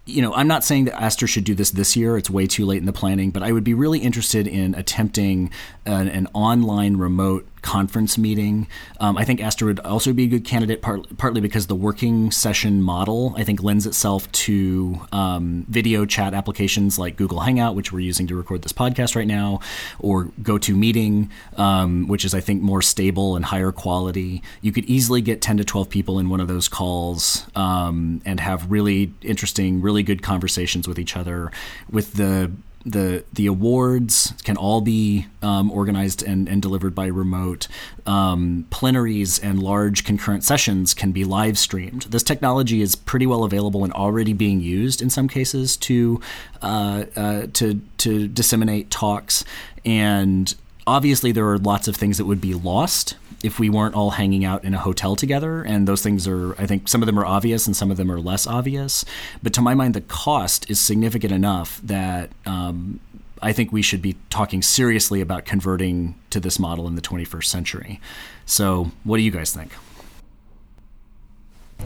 you know, I'm not saying that ASTR should do this this year. It's way too late in the planning, but I would be really interested in attempting an, an online remote conference meeting. Um, I think ASTR would also be a good candidate, part, partly because the working session model, I think, lends itself to um, video chat applications like Google Hangout, which we're using to record this podcast right now, or GoToMeeting, um, which is, I think, more stable and higher quality. You could easily get 10 to 12 people in one of those calls um, and have really interesting, really good conversations with each other. With the the the awards can all be um, organized and, and delivered by remote. Um, plenaries and large concurrent sessions can be live streamed. This technology is pretty well available and already being used in some cases to uh, uh, to to disseminate talks. And obviously, there are lots of things that would be lost if we weren't all hanging out in a hotel together. And those things are, I think, some of them are obvious and some of them are less obvious. But to my mind, the cost is significant enough that um, I think we should be talking seriously about converting to this model in the 21st century. So, what do you guys think?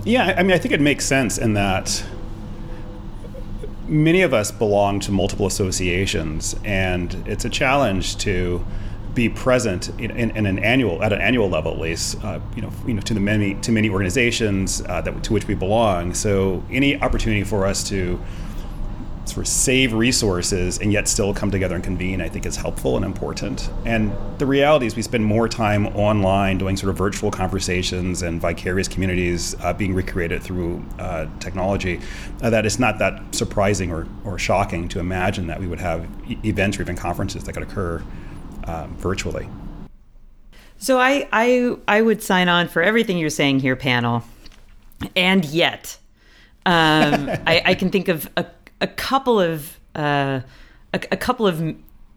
Yeah, I mean, I think it makes sense in that many of us belong to multiple associations, and it's a challenge to be present in, in, in an annual, at an annual level at least, uh, you know, you know, to the many to many organizations uh, that to which we belong. So, any opportunity for us to sort of save resources and yet still come together and convene, I think is helpful and important. And the reality is, we spend more time online doing sort of virtual conversations and vicarious communities uh, being recreated through uh, technology. Uh, that it's not that surprising or, or shocking to imagine that we would have events or even conferences that could occur um, virtually. So I, I I would sign on for everything you're saying here, Pannill. And yet, um, <laughs> I, I can think of a, a couple of uh, a, a couple of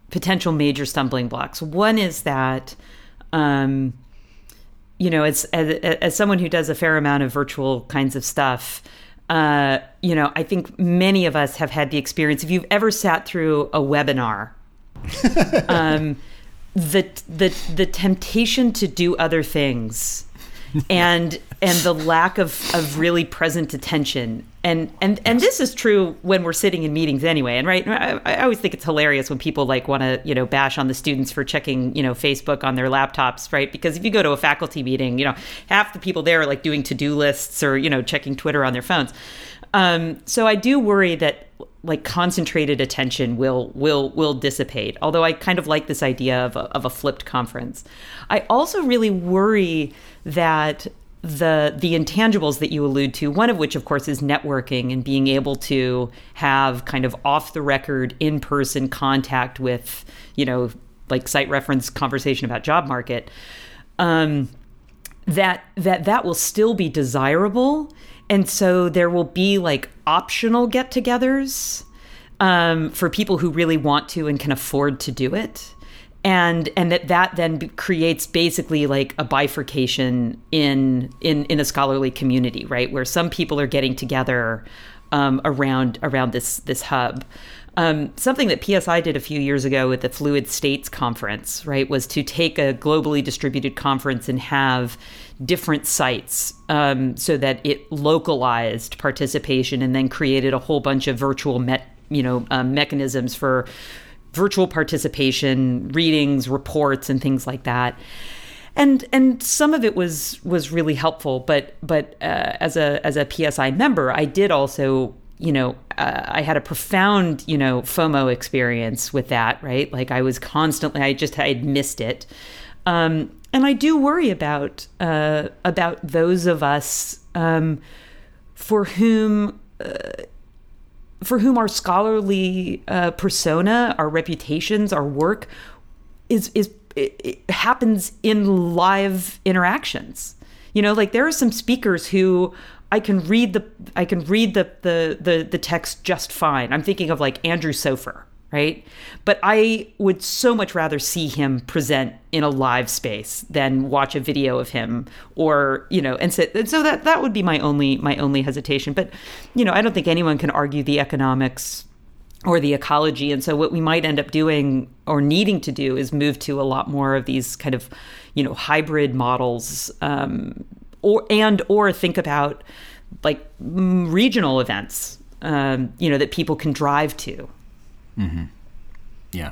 potential major stumbling blocks. One is that, um, you know, as, as as someone who does a fair amount of virtual kinds of stuff, uh, you know, I think many of us have had the experience. If you've ever sat through a webinar, <laughs> um, the the the temptation to do other things and and the lack of, of really present attention. And and and this is true when we're sitting in meetings anyway. And right I, I always think it's hilarious when people like want to you know bash on the students for checking you know facebook on their laptops right? Because if you go to a faculty meeting you know half the people there are like doing to-do lists or you know checking twitter on their phones. Um, so i do worry that like concentrated attention will will will dissipate. Although I kind of like this idea of a, of a flipped conference. I also really worry that the the intangibles that you allude to one of which of course is networking and being able to have kind of off the record in person contact with you know like site reference conversation about job market um, that that that will still be desirable and so there will be like optional get togethers um, for people who really want to and can afford to do it. And and that that then creates basically like a bifurcation in in in a scholarly community, right? Where some people are getting together um, around around this this hub. Um, something that PSI did a few years ago at the Fluid States Conference, right, was to take a globally distributed conference and have different sites um, so that it localized participation and then created a whole bunch of virtual you know um, mechanisms for virtual participation, readings, reports, and things like that. And and some of it was was really helpful but but uh, as a as a PSI member I did also you know, uh, I had a profound, you know, FOMO experience with that, right? Like I was constantly, I just, had missed it. Um, and I do worry about, uh, about those of us um, for whom, uh, for whom our scholarly uh, persona, our reputations, our work is, is, happens in live interactions. You know, like there are some speakers who I can read the I can read the the the, the text just fine. I'm thinking of like Andrew Sofer, right? But I would so much rather see him present in a live space than watch a video of him or, you know, and so, and so that that would be my only my only hesitation. But, you know, I don't think anyone can argue the economics or the ecology. And so what we might end up doing or needing to do is move to a lot more of these kind of, you know, hybrid models um, or and or think about like regional events, um, you know, that people can drive to. Mm-hmm. Yeah.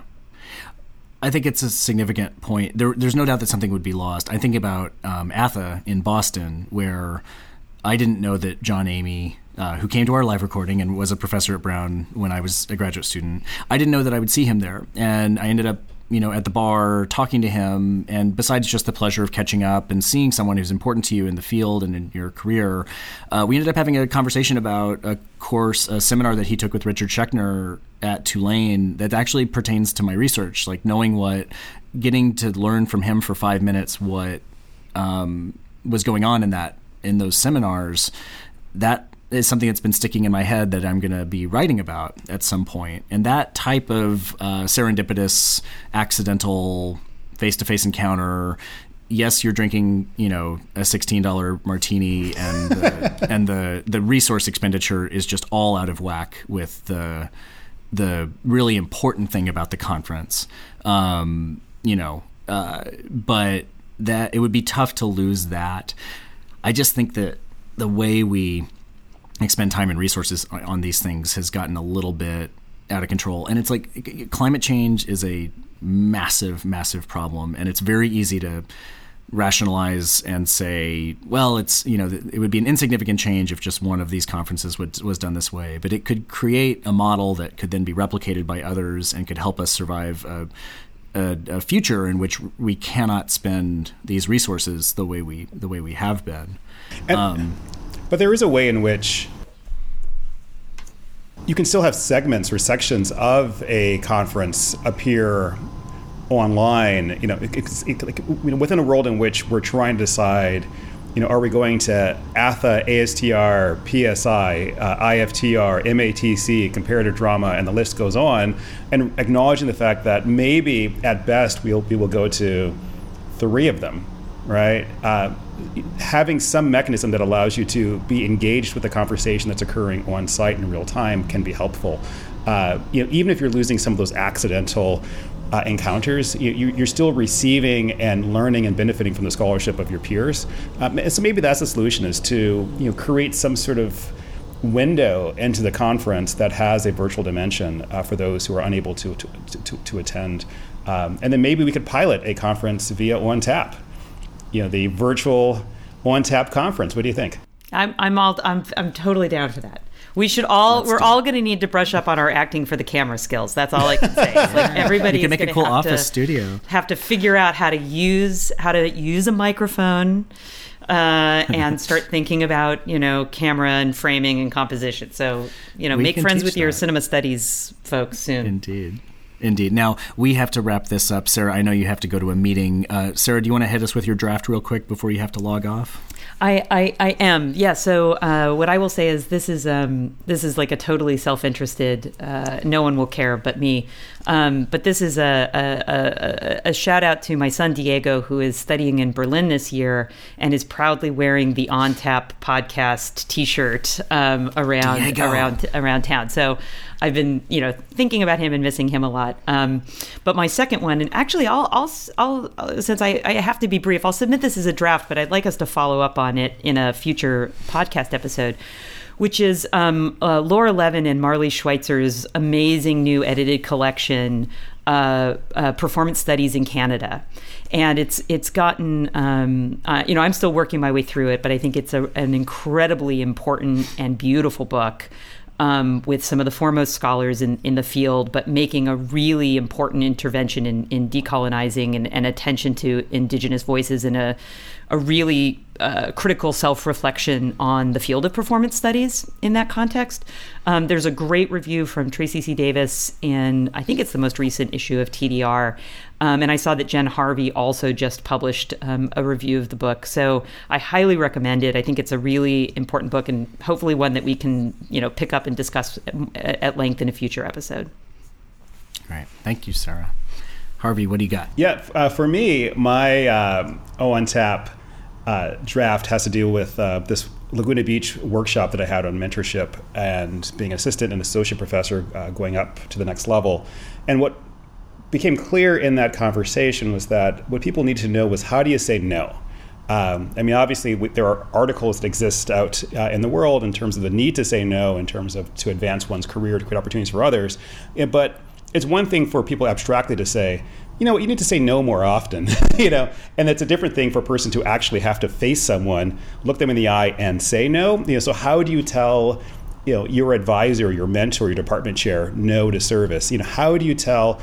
I think it's a significant point. There, there's no doubt that something would be lost. I think about um, ATHA in Boston, where I didn't know that John Emigh, uh, who came to our live recording and was a professor at Brown when I was a graduate student, I didn't know that I would see him there. And I ended up you know, at the bar, talking to him, and besides just the pleasure of catching up and seeing someone who's important to you in the field and in your career, uh, we ended up having a conversation about a course, a seminar that he took with Richard Schechner at Tulane that actually pertains to my research, like knowing what, getting to learn from him for five minutes what um, was going on in that in those seminars. That is something that's been sticking in my head that I'm going to be writing about at some point. And that type of uh, serendipitous, accidental, face-to-face encounter. Yes, you're drinking, you know, a sixteen dollar martini, and the, <laughs> and the the resource expenditure is just all out of whack with the the really important thing about the conference. Um, you know, uh, but that it would be tough to lose that. I just think that the way we expend time and resources on these things has gotten a little bit out of control. And it's like climate change is a massive, massive problem, and it's very easy to rationalize and say, well, it's you know it would be an insignificant change if just one of these conferences would, was done this way, but it could create a model that could then be replicated by others and could help us survive a, a, a future in which we cannot spend these resources the way we the way we have been. And, um, but there is a way in which you can still have segments or sections of a conference appear online. You know, it, it, like, you know, within a world in which we're trying to decide, you know, are we going to ATHA, ASTR, PSI, uh, IFTR, MATC, comparative drama, and the list goes on, and acknowledging the fact that maybe at best we'll, we will go to three of them right? Uh, having some mechanism that allows you to be engaged with the conversation that's occurring on site in real time can be helpful. Uh, you know, even if you're losing some of those accidental uh, encounters, you, are still receiving and learning and benefiting from the scholarship of your peers. Um, so maybe that's the solution: is to you know create some sort of window into the conference that has a virtual dimension uh, for those who are unable to to, to, to attend. Um, and then maybe we could pilot a conference via ONTAP, you know, the virtual one tap conference. What do you think? I'm I'm all I'm I'm totally down for that. We should all Let's we're all going to need to brush up on our acting for the camera skills. That's all I can say. like <laughs> everybody can make a cool office to, studio. Have to figure out how to use how to use a microphone. Uh, and <laughs> start thinking about you know camera and framing and composition. So you know, we make friends with that. your cinema studies folks soon. Indeed. Indeed. Now we have to wrap this up, Sarah. I know you have to go to a meeting. Uh, Sarah, do you want to hit us with your draft real quick before you have to log off? I, I, I am yeah. So uh, what I will say is this is um, this is like a totally self interested. Uh, no one will care but me. Um, but this is a, a, a, a, shout out to my son Diego, who is studying in Berlin this year and is proudly wearing the On Tap podcast T-shirt um, around Diego. around around town. So I've been, you know, thinking about him and missing him a lot. Um, but my second one, and actually, I'll, I'll, I'll since I, I have to be brief, I'll submit this as a draft, but I'd like us to follow up on it in a future podcast episode which is um, uh, Laura Levin and Marlis Schweitzer's amazing new edited collection, uh, uh, Performance Studies in Canada. And it's it's gotten um, uh, you know I'm still working my way through it, but I think it's a, an incredibly important and beautiful book um, with some of the foremost scholars in, in the field, but making a really important intervention in, in decolonizing and, and attention to indigenous voices in a, a really uh, critical self reflection on the field of performance studies in that context. Um, there's a great review from Tracy C. Davis in, I think it's the most recent issue of TDR. Um, and I saw that Jen Harvie also just published um, a review of the book. So I highly recommend it. I think it's a really important book and hopefully one that we can, you know, pick up and discuss at length in a future episode. All right. Thank you, Sarah. Harvey, what do you got? Yeah, uh, for me, my um, ONTAP uh, draft has to deal with uh, this Laguna Beach workshop that I had on mentorship and being an assistant and associate professor uh, going up to the next level. And what became clear in that conversation was that what people need to know was how do you say no? Um, I mean, obviously, we, there are articles that exist out uh, in the world in terms of the need to say no, in terms of to advance one's career, to create opportunities for others. Yeah, but it's one thing for people abstractly to say, you know what, you need to say no more often, <laughs> you know, and it's a different thing for a person to actually have to face someone, look them in the eye, and say no. You know, so how do you tell, you know, your advisor, your mentor, your department chair no to service? You know, how do you tell,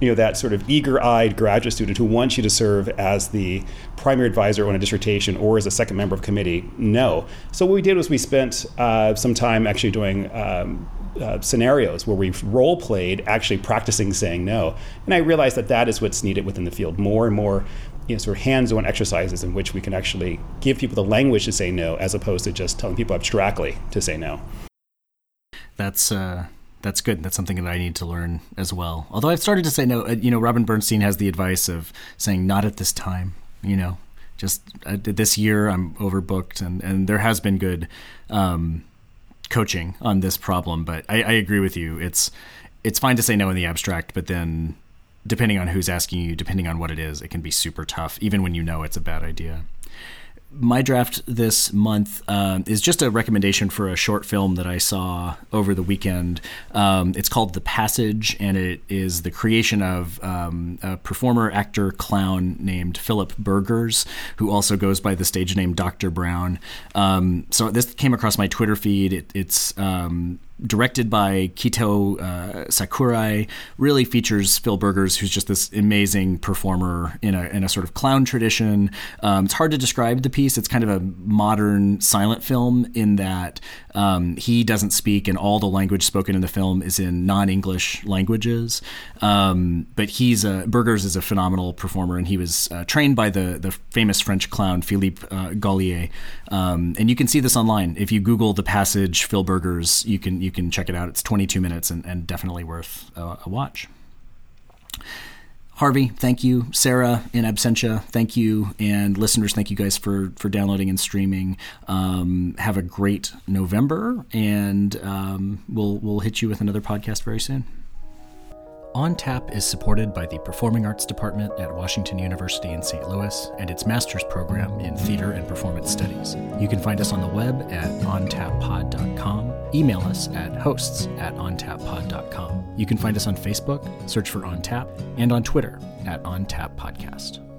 you know, that sort of eager-eyed graduate student who wants you to serve as the primary advisor on a dissertation or as a second member of committee no? So what we did was we spent uh, some time actually doing. Um, uh, scenarios where we've role played actually practicing saying no. And I realized that that is what's needed within the field more and more. You know, sort of hands-on exercises in which we can actually give people the language to say no, as opposed to just telling people abstractly to say no. That's uh, that's good. That's something that I need to learn as well. Although I've started to say no. Uh, you know, Robin Bernstein has the advice of saying not at this time. You know, just uh, this year I'm overbooked, and and there has been good. Um, coaching on this problem, but I, I agree with you. It's it's fine to say no in the abstract, but then depending on who's asking you, depending on what it is, it can be super tough, even when you know it's a bad idea my draft this month uh, is just a recommendation for a short film that I saw over the weekend. Um, it's called The Passage, and it is the creation of um, a performer, actor, clown named Philip Burgers, who also goes by the stage name Dr. Brown. Um, so this came across my Twitter feed. It, it's um, directed by Kitao uh, Sakurai, really features Phil Burgers, who's just this amazing performer in a, in a sort of clown tradition. Um, it's hard to describe the piece. It's kind of a modern silent film in that um, he doesn't speak, and all the language spoken in the film is in non-English languages. Um, but he's a, Burgers is a phenomenal performer, and he was uh, trained by the the famous French clown Philippe uh. Um, and you can see this online if you Google the passage Phil Burgers. You can you can check it out. It's 22 minutes and, and definitely worth a, a watch. Harvey, thank you. Sarah in absentia, thank you. And listeners, thank you guys for for downloading and streaming. Um, have a great November, and um, we'll we'll hit you with another podcast very soon. On Tap is supported by the Performing Arts Department at Washington University in St. Louis and its master's program in theater and performance studies. You can find us on the web at ontappod.com, email us at hosts at ontappod.com. You can find us on Facebook, search for On Tap, and on Twitter at On Tap Podcast.